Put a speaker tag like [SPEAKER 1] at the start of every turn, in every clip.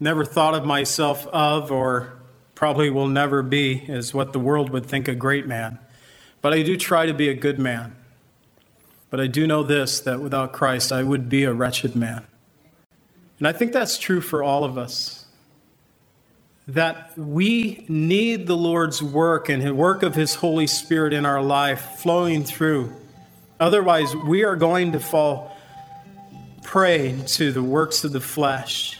[SPEAKER 1] never thought of myself of, or probably will never be, as what the world would think a great man. But I do try to be a good man. But I do know this that without Christ, I would be a wretched man. And I think that's true for all of us. That we need the Lord's work and the work of His Holy Spirit in our life flowing through. Otherwise, we are going to fall prey to the works of the flesh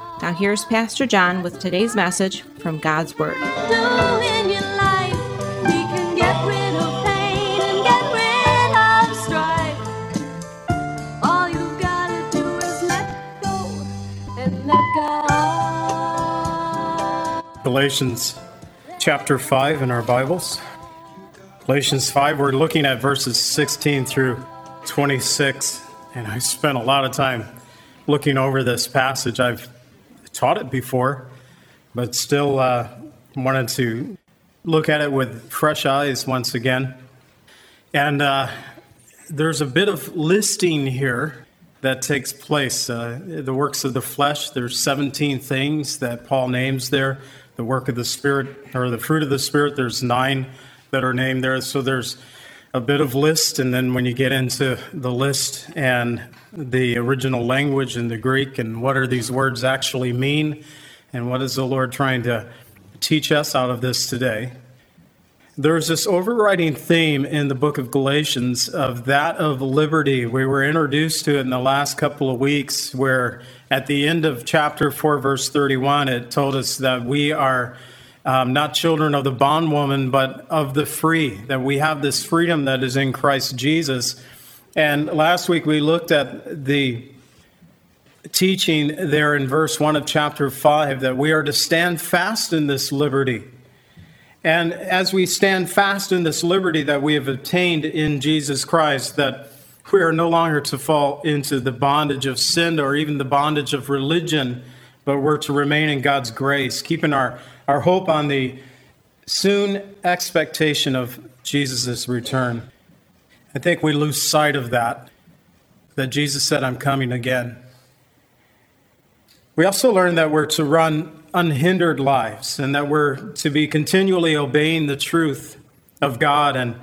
[SPEAKER 2] Now, here's Pastor John with today's message from God's Word.
[SPEAKER 1] Galatians chapter 5 in our Bibles. Galatians 5, we're looking at verses 16 through 26, and I spent a lot of time looking over this passage. I've taught it before, but still uh, wanted to look at it with fresh eyes once again. And uh, there's a bit of listing here that takes place. Uh, the works of the flesh, there's 17 things that Paul names there. The work of the Spirit, or the fruit of the Spirit, there's nine that are named there. So there's a bit of list, and then when you get into the list and the original language in the Greek and what are these words actually mean, and what is the Lord trying to teach us out of this today, there's this overriding theme in the book of Galatians of that of liberty. We were introduced to it in the last couple of weeks, where at the end of chapter 4, verse 31, it told us that we are um, not children of the bondwoman, but of the free, that we have this freedom that is in Christ Jesus. And last week we looked at the teaching there in verse 1 of chapter 5 that we are to stand fast in this liberty. And as we stand fast in this liberty that we have obtained in Jesus Christ, that we are no longer to fall into the bondage of sin or even the bondage of religion, but we're to remain in God's grace, keeping our our hope on the soon expectation of Jesus' return. I think we lose sight of that, that Jesus said, I'm coming again. We also learn that we're to run unhindered lives and that we're to be continually obeying the truth of God and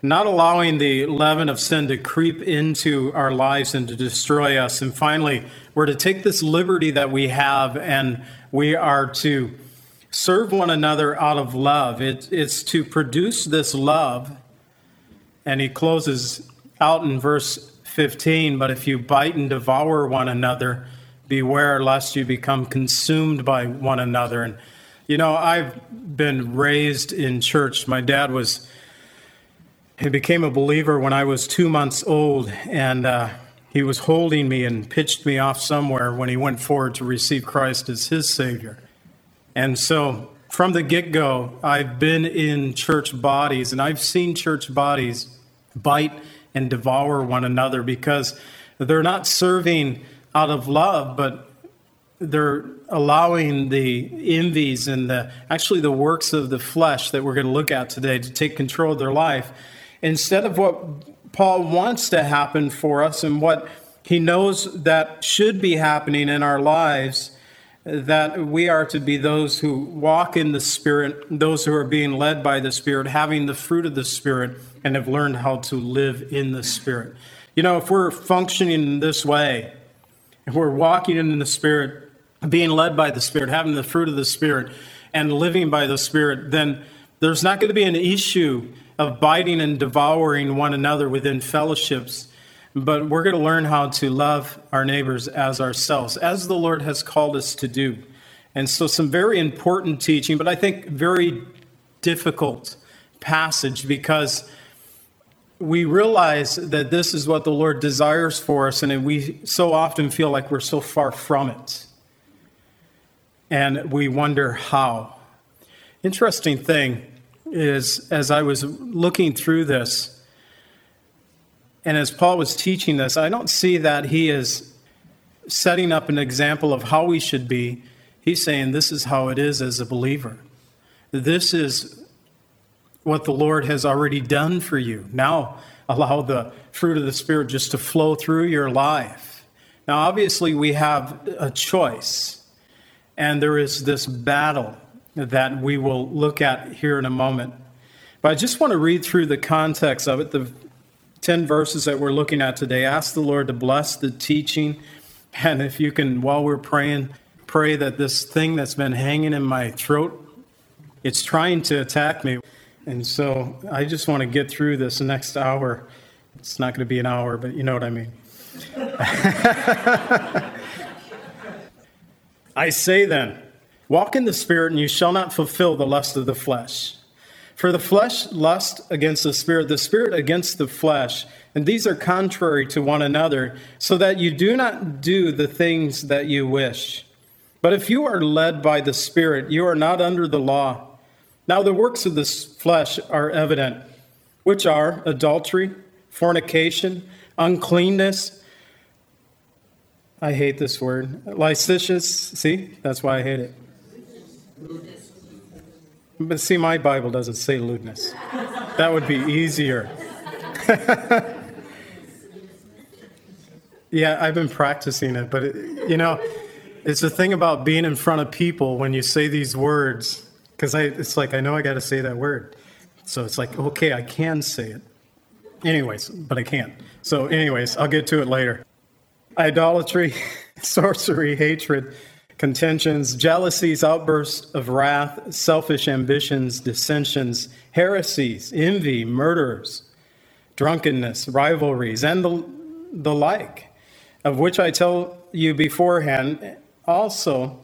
[SPEAKER 1] not allowing the leaven of sin to creep into our lives and to destroy us. And finally, we're to take this liberty that we have and we are to serve one another out of love. It, it's to produce this love. And he closes out in verse 15 But if you bite and devour one another, beware lest you become consumed by one another. And, you know, I've been raised in church. My dad was, he became a believer when I was two months old. And, uh, he was holding me and pitched me off somewhere when he went forward to receive Christ as his Savior. And so from the get go, I've been in church bodies and I've seen church bodies bite and devour one another because they're not serving out of love, but they're allowing the envies and the actually the works of the flesh that we're going to look at today to take control of their life. Instead of what Paul wants to happen for us and what he knows that should be happening in our lives that we are to be those who walk in the Spirit, those who are being led by the Spirit, having the fruit of the Spirit, and have learned how to live in the Spirit. You know, if we're functioning in this way, if we're walking in the Spirit, being led by the Spirit, having the fruit of the Spirit, and living by the Spirit, then there's not going to be an issue of biting and devouring one another within fellowships. But we're going to learn how to love our neighbors as ourselves, as the Lord has called us to do. And so, some very important teaching, but I think very difficult passage because we realize that this is what the Lord desires for us, and we so often feel like we're so far from it. And we wonder how. Interesting thing is, as I was looking through this, and as Paul was teaching this, I don't see that he is setting up an example of how we should be. He's saying this is how it is as a believer. This is what the Lord has already done for you. Now, allow the fruit of the Spirit just to flow through your life. Now, obviously, we have a choice, and there is this battle that we will look at here in a moment. But I just want to read through the context of it, the 10 verses that we're looking at today. Ask the Lord to bless the teaching. And if you can, while we're praying, pray that this thing that's been hanging in my throat, it's trying to attack me. And so I just want to get through this next hour. It's not going to be an hour, but you know what I mean. I say then, walk in the Spirit, and you shall not fulfill the lust of the flesh. For the flesh lusts against the Spirit, the Spirit against the flesh, and these are contrary to one another, so that you do not do the things that you wish. But if you are led by the Spirit, you are not under the law. Now, the works of the flesh are evident, which are adultery, fornication, uncleanness. I hate this word. Licentious. See, that's why I hate it. But see, my Bible doesn't say lewdness. That would be easier. yeah, I've been practicing it, but it, you know, it's the thing about being in front of people when you say these words because it's like I know I got to say that word, so it's like okay I can say it, anyways, but I can't. So anyways, I'll get to it later. Idolatry, sorcery, hatred, contentions, jealousies, outbursts of wrath, selfish ambitions, dissensions, heresies, envy, murders, drunkenness, rivalries, and the, the like, of which I tell you beforehand also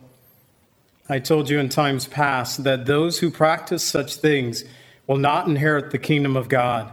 [SPEAKER 1] I told you in times past that those who practice such things will not inherit the kingdom of God.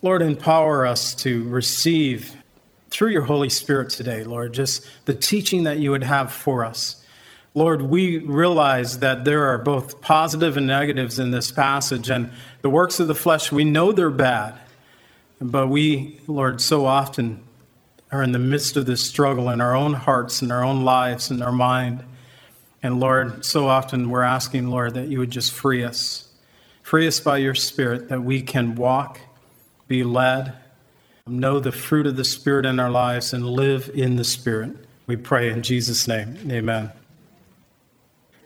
[SPEAKER 1] Lord, empower us to receive through your Holy Spirit today, Lord, just the teaching that you would have for us. Lord, we realize that there are both positive and negatives in this passage, and the works of the flesh, we know they're bad, but we, Lord, so often are in the midst of this struggle in our own hearts in our own lives in our mind. And Lord, so often we're asking, Lord, that you would just free us. Free us by your Spirit that we can walk, be led, know the fruit of the Spirit in our lives, and live in the Spirit. We pray in Jesus' name. Amen.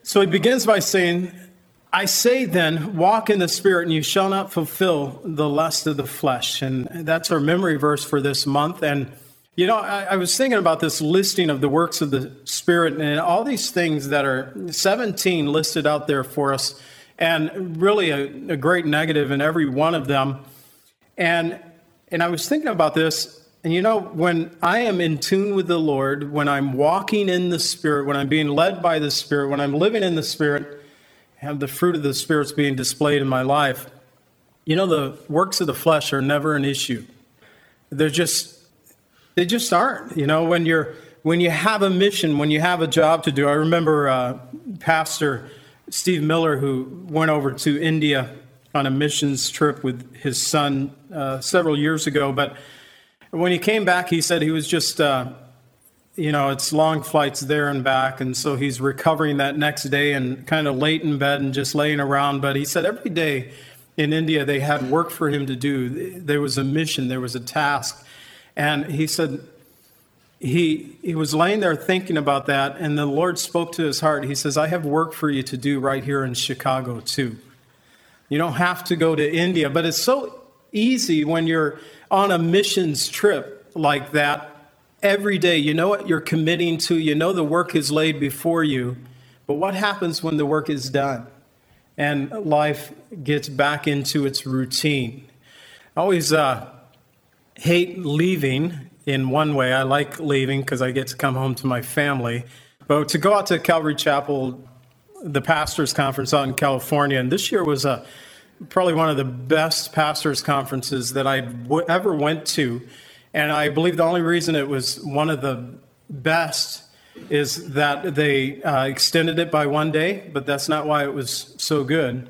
[SPEAKER 1] So he begins by saying, I say then, walk in the Spirit, and you shall not fulfill the lust of the flesh. And that's our memory verse for this month. And you know, I, I, was thinking about this listing of the works of the Spirit and all these things that are 17 listed out there for us, and really a, a great negative in every one of them. And and I was thinking about this, and you know, when I am in tune with the Lord, when I'm walking in the Spirit, when I'm being led by the Spirit, when I'm living in the Spirit, have the fruit of the Spirit's being displayed in my life, you know, the works of the flesh are never an issue. They're just they just aren't. You know, when you're when you have a mission, when you have a job to do. I remember uh, Pastor Steve Miller, who went over to India on a missions trip with his son uh, several years ago. But when he came back, he said he was just uh, you know, it's long flights there and back. And so he's recovering that next day and kind of late in bed and just laying around. But he said every day in India, they had work for him to do. There was a mission, there was a task. And he said, he, he was laying there thinking about that, and the Lord spoke to his heart. He says, I have work for you to do right here in Chicago, too. You don't have to go to India, but it's so easy when you're on a missions trip like that every day. You know what you're committing to, you know the work is laid before you, but what happens when the work is done and life gets back into its routine? I always uh, hate leaving in one way. I like leaving because I get to come home to my family. But to go out to Calvary Chapel, the pastors' conference out in California, and this year was a probably one of the best pastors' conferences that I ever went to and I believe the only reason it was one of the best is that they uh, extended it by one day, but that's not why it was so good.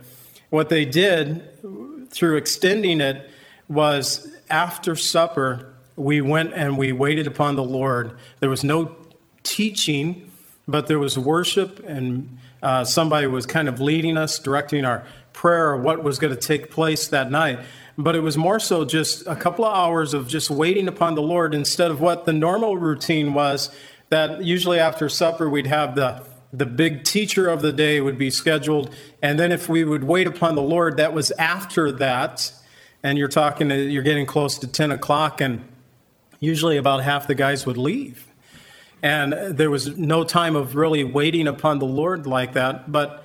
[SPEAKER 1] What they did through extending it was after supper, we went and we waited upon the Lord. There was no teaching, but there was worship, and uh, somebody was kind of leading us, directing our prayer, what was going to take place that night. But it was more so just a couple of hours of just waiting upon the Lord instead of what the normal routine was that usually after supper we'd have the the big teacher of the day would be scheduled. And then if we would wait upon the Lord that was after that. And you're talking you're getting close to 10 o'clock and usually about half the guys would leave and there was no time of really waiting upon the Lord like that but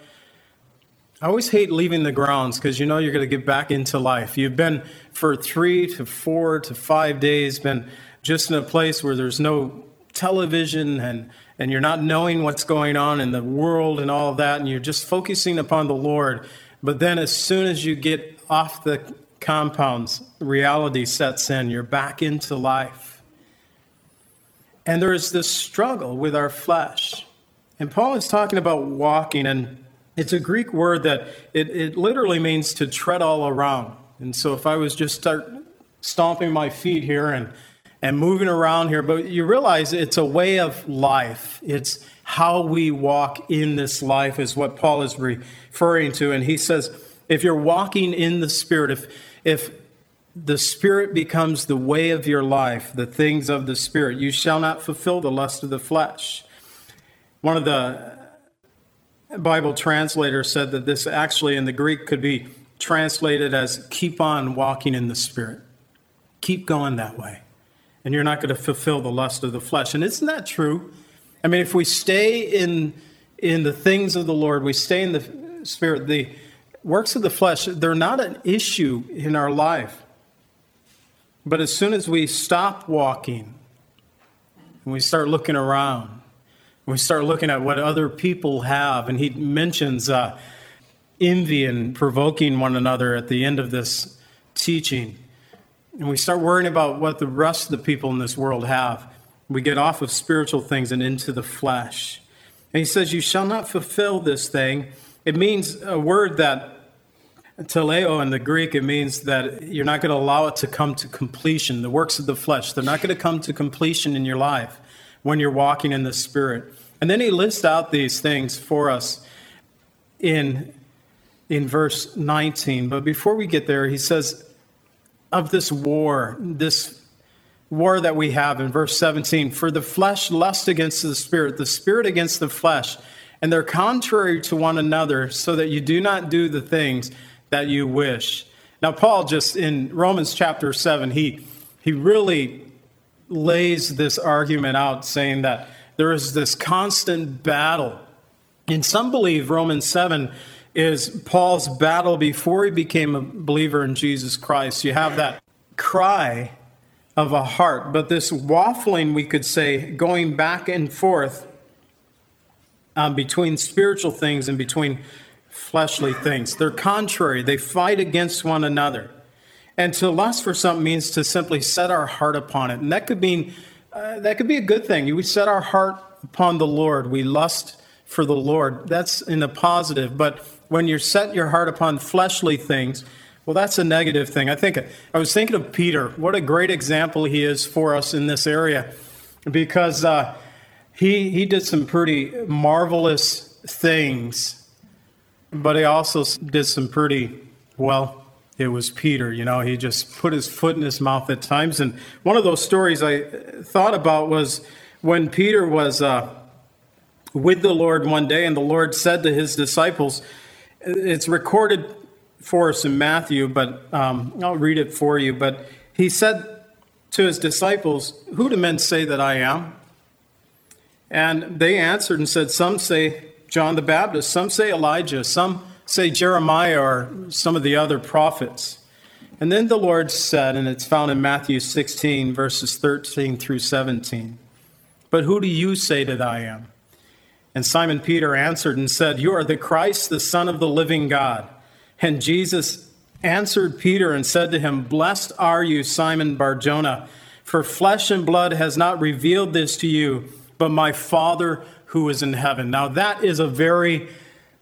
[SPEAKER 1] I always hate leaving the grounds because you know you're going to get back into life. You've been for three to four to five days, been just in a place where there's no television and, and you're not knowing what's going on in the world and all of that, and you're just focusing upon the Lord. But then as soon as you get off the compounds, reality sets in. You're back into life. And there is this struggle with our flesh. And Paul is talking about walking and it's a Greek word that it, it literally means to tread all around. And so if I was just start stomping my feet here and and moving around here, but you realize it's a way of life. It's how we walk in this life is what Paul is referring to. And he says, if you're walking in the Spirit, if if the Spirit becomes the way of your life, the things of the Spirit, you shall not fulfill the lust of the flesh. One of the Bible translators said that this actually in the Greek could be translated as keep on walking in the Spirit. Keep going that way. And you're not going to fulfill the lust of the flesh. And isn't that true? I mean, if we stay in, in the things of the Lord, we stay in the Spirit, the works of the flesh, they're not an issue in our life. But as soon as we stop walking and we start looking around, and we start looking at what other people have, and he mentions uh, envy and provoking one another at the end of this teaching. And we start worrying about what the rest of the people in this world have. We get off of spiritual things and into the flesh. And he says, You shall not fulfill this thing. It means a word that teleo in the Greek, it means that you're not going to allow it to come to completion. The works of the flesh, they're not going to come to completion in your life when you're walking in the Spirit. And then he lists out these things for us in, in verse 19. But before we get there, he says, of this war, this war that we have in verse 17 for the flesh lusts against the spirit, the spirit against the flesh, and they're contrary to one another, so that you do not do the things that you wish. Now, Paul just in Romans chapter 7, he, he really lays this argument out, saying that there is this constant battle. And some believe Romans 7 is Paul's battle before he became a believer in Jesus Christ. You have that cry of a heart, but this waffling, we could say, going back and forth um, between spiritual things and between fleshly things. They're contrary, they fight against one another. And to lust for something means to simply set our heart upon it. And that could mean uh, that could be a good thing. We set our heart upon the Lord. We lust for the Lord. That's in a positive. But when you set your heart upon fleshly things, well, that's a negative thing. I think I was thinking of Peter. What a great example he is for us in this area, because uh, he, he did some pretty marvelous things, but he also did some pretty, well, it was Peter. You know, he just put his foot in his mouth at times. And one of those stories I thought about was when Peter was uh, with the Lord one day, and the Lord said to his disciples, it's recorded for us in Matthew, but um, I'll read it for you. But he said to his disciples, Who do men say that I am? And they answered and said, Some say John the Baptist, some say Elijah, some say Jeremiah or some of the other prophets. And then the Lord said, and it's found in Matthew 16, verses 13 through 17, But who do you say that I am? And Simon Peter answered and said, You are the Christ, the Son of the living God. And Jesus answered Peter and said to him, Blessed are you, Simon Barjona, for flesh and blood has not revealed this to you, but my Father who is in heaven. Now, that is a very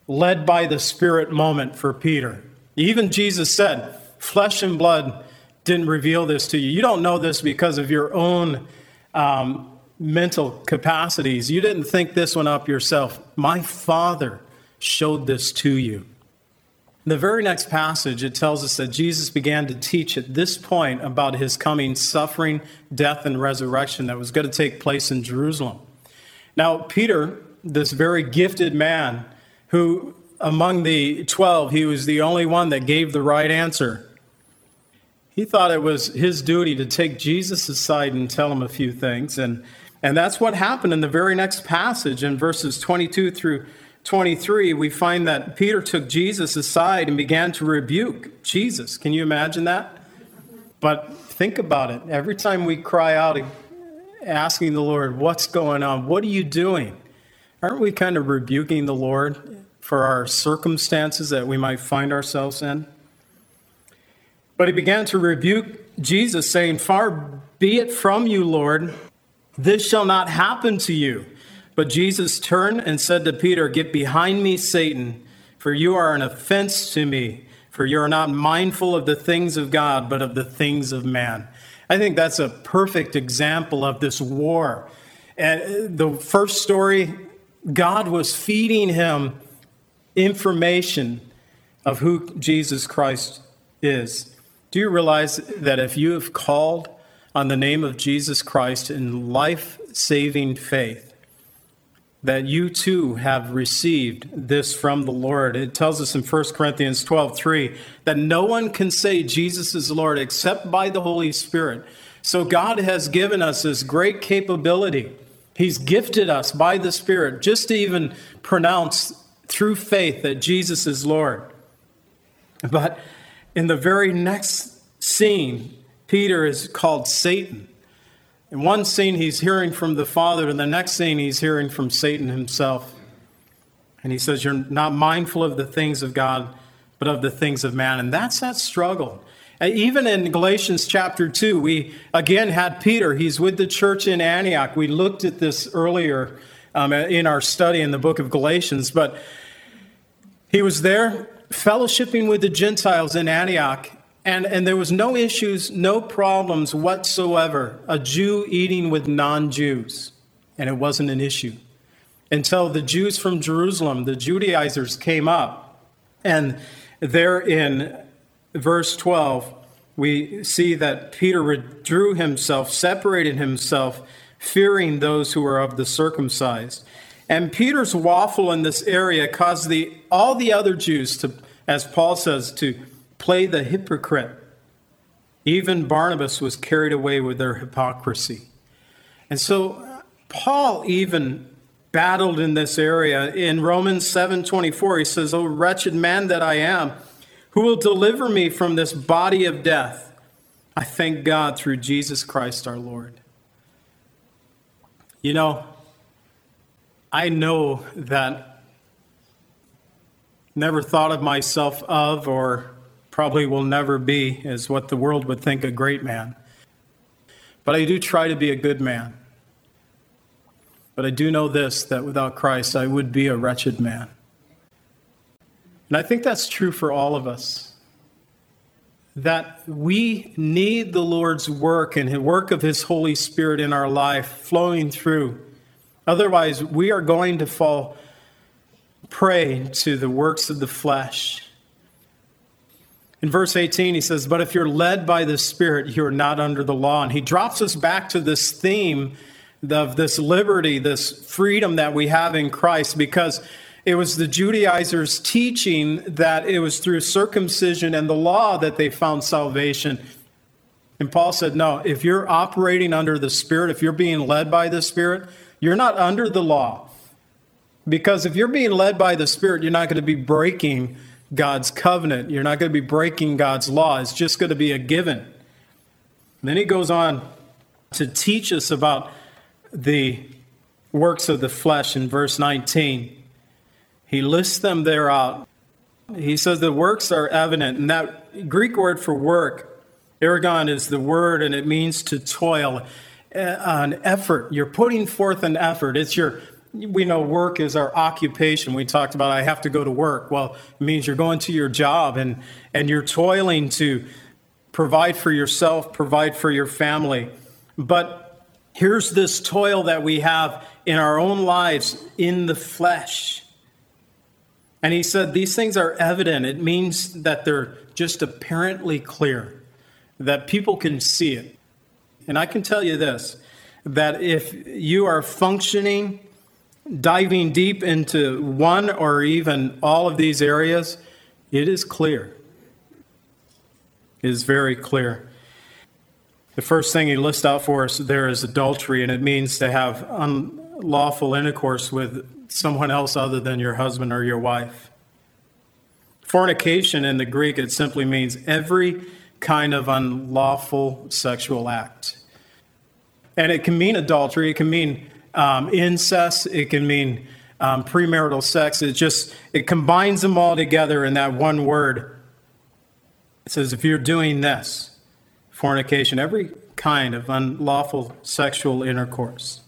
[SPEAKER 1] led by the Spirit moment for Peter. Even Jesus said, Flesh and blood didn't reveal this to you. You don't know this because of your own um, mental capacities. You didn't think this one up yourself. My Father showed this to you. The very next passage, it tells us that Jesus began to teach at this point about his coming suffering, death, and resurrection that was going to take place in Jerusalem. Now, Peter, this very gifted man, who among the 12, he was the only one that gave the right answer. He thought it was his duty to take Jesus aside and tell him a few things. And, and that's what happened in the very next passage in verses 22 through 23. We find that Peter took Jesus aside and began to rebuke Jesus. Can you imagine that? But think about it. Every time we cry out asking the Lord, What's going on? What are you doing? Aren't we kind of rebuking the Lord for our circumstances that we might find ourselves in? But he began to rebuke Jesus, saying, Far be it from you, Lord, this shall not happen to you. But Jesus turned and said to Peter, Get behind me, Satan, for you are an offense to me, for you are not mindful of the things of God, but of the things of man. I think that's a perfect example of this war. And uh, the first story God was feeding him information of who Jesus Christ is. Do you realize that if you have called on the name of Jesus Christ in life saving faith, that you too have received this from the Lord. It tells us in 1 Corinthians 12 3 that no one can say Jesus is Lord except by the Holy Spirit. So God has given us this great capability He's gifted us by the Spirit just to even pronounce through faith that Jesus is Lord. But in the very next scene, Peter is called Satan. In one scene, he's hearing from the Father, and the next scene, he's hearing from Satan himself. And he says, You're not mindful of the things of God, but of the things of man. And that's that struggle. Even in Galatians chapter 2, we again had Peter. He's with the church in Antioch. We looked at this earlier um, in our study in the book of Galatians, but he was there fellowshipping with the Gentiles in Antioch, and, and there was no issues, no problems whatsoever. A Jew eating with non Jews, and it wasn't an issue. Until the Jews from Jerusalem, the Judaizers, came up, and they're in verse 12, we see that Peter withdrew himself, separated himself, fearing those who were of the circumcised. And Peter's waffle in this area caused the, all the other Jews to, as Paul says, to play the hypocrite. Even Barnabas was carried away with their hypocrisy. And so uh, Paul even battled in this area. In Romans 7:24 he says, "O wretched man that I am, who will deliver me from this body of death. I thank God through Jesus Christ our Lord. You know, I know that never thought of myself of or probably will never be as what the world would think a great man. But I do try to be a good man. But I do know this that without Christ I would be a wretched man. And I think that's true for all of us. That we need the Lord's work and the work of His Holy Spirit in our life flowing through Otherwise, we are going to fall prey to the works of the flesh. In verse 18, he says, But if you're led by the Spirit, you're not under the law. And he drops us back to this theme of this liberty, this freedom that we have in Christ, because it was the Judaizers teaching that it was through circumcision and the law that they found salvation. And Paul said, No, if you're operating under the Spirit, if you're being led by the Spirit, you're not under the law. Because if you're being led by the Spirit, you're not going to be breaking God's covenant. You're not going to be breaking God's law. It's just going to be a given. Then he goes on to teach us about the works of the flesh in verse 19. He lists them there out. He says the works are evident. And that Greek word for work, ergon, is the word and it means to toil, uh, an effort. You're putting forth an effort. It's your we know work is our occupation. We talked about I have to go to work. Well, it means you're going to your job and, and you're toiling to provide for yourself, provide for your family. But here's this toil that we have in our own lives in the flesh. And he said these things are evident. It means that they're just apparently clear, that people can see it. And I can tell you this that if you are functioning diving deep into one or even all of these areas, it is clear. It is very clear. The first thing he lists out for us there is adultery, and it means to have unlawful intercourse with someone else other than your husband or your wife. Fornication in the Greek, it simply means every kind of unlawful sexual act. And it can mean adultery, it can mean um, incest, it can mean um, premarital sex. It just it combines them all together in that one word. It says if you're doing this, fornication, every kind of unlawful sexual intercourse,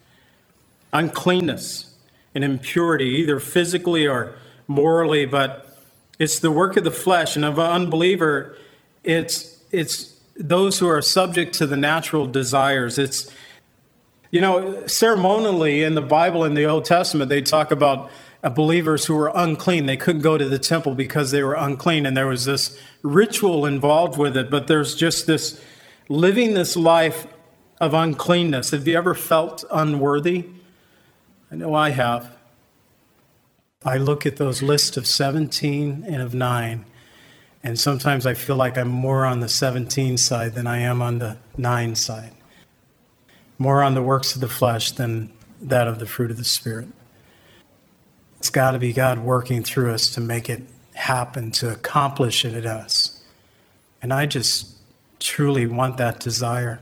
[SPEAKER 1] uncleanness and impurity, either physically or morally, but it's the work of the flesh and of an unbeliever. It's it's those who are subject to the natural desires. It's you know, ceremonially in the Bible in the Old Testament, they talk about believers who were unclean. They couldn't go to the temple because they were unclean, and there was this ritual involved with it. But there's just this living this life of uncleanness. Have you ever felt unworthy? I know I have. I look at those lists of 17 and of 9, and sometimes I feel like I'm more on the 17 side than I am on the 9 side more on the works of the flesh than that of the fruit of the Spirit. It's got to be God working through us to make it happen, to accomplish it in us. And I just truly want that desire.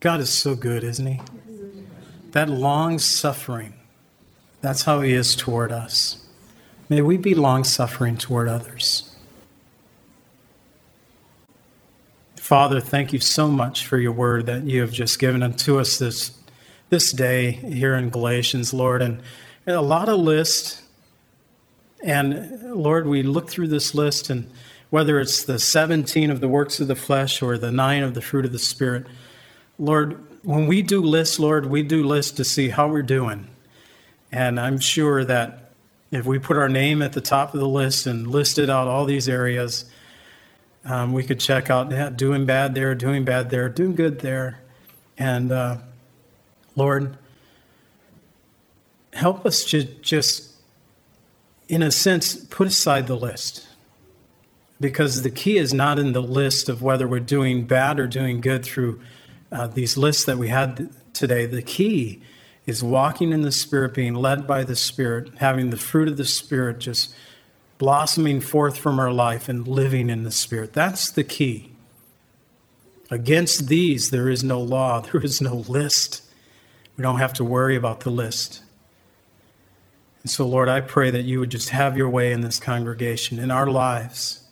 [SPEAKER 1] God is so good, isn't He? That long suffering, that's how He is toward us. May we be long suffering toward others. Father, thank you so much for your word that you have just given unto us this, this day here in Galatians, Lord. And, and a lot of lists. And Lord, we look through this list, and whether it's the 17 of the works of the flesh or the nine of the fruit of the Spirit, Lord, when we do lists, Lord, we do lists to see how we're doing. And I'm sure that if we put our name at the top of the list and listed out all these areas, um, we could check out yeah, doing bad there, doing bad there, doing good there. And uh, Lord, help us to just, in a sense, put aside the list. Because the key is not in the list of whether we're doing bad or doing good through uh, these lists that we had today. The key is walking in the Spirit, being led by the Spirit, having the fruit of the Spirit just blossoming forth from our life and living in the Spirit. That's the key. Against these, there is no law, there is no list. We don't have to worry about the list. And so, Lord, I pray that you would just have your way in this congregation, in our lives.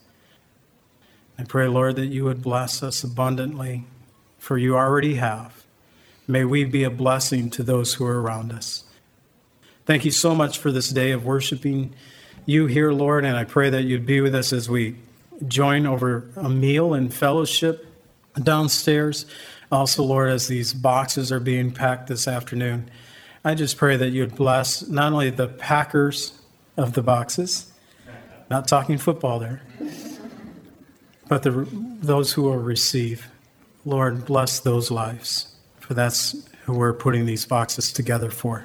[SPEAKER 1] I pray, Lord, that you would bless us abundantly, for you already have. May we be a blessing to those who are around us. Thank you so much for this day of worshiping you here, Lord, and I pray that you'd be with us as we join over a meal and fellowship downstairs. Also, Lord, as these boxes are being packed this afternoon, I just pray that you'd bless not only the packers of the boxes, not talking football there, but the, those who will receive. Lord, bless those lives, for that's who we're putting these boxes together for.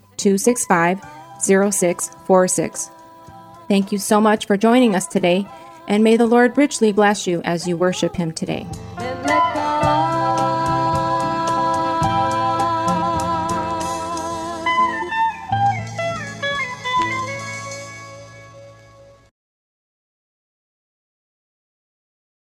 [SPEAKER 2] 265 0646. Thank you so much for joining us today, and may the Lord richly bless you as you worship Him today.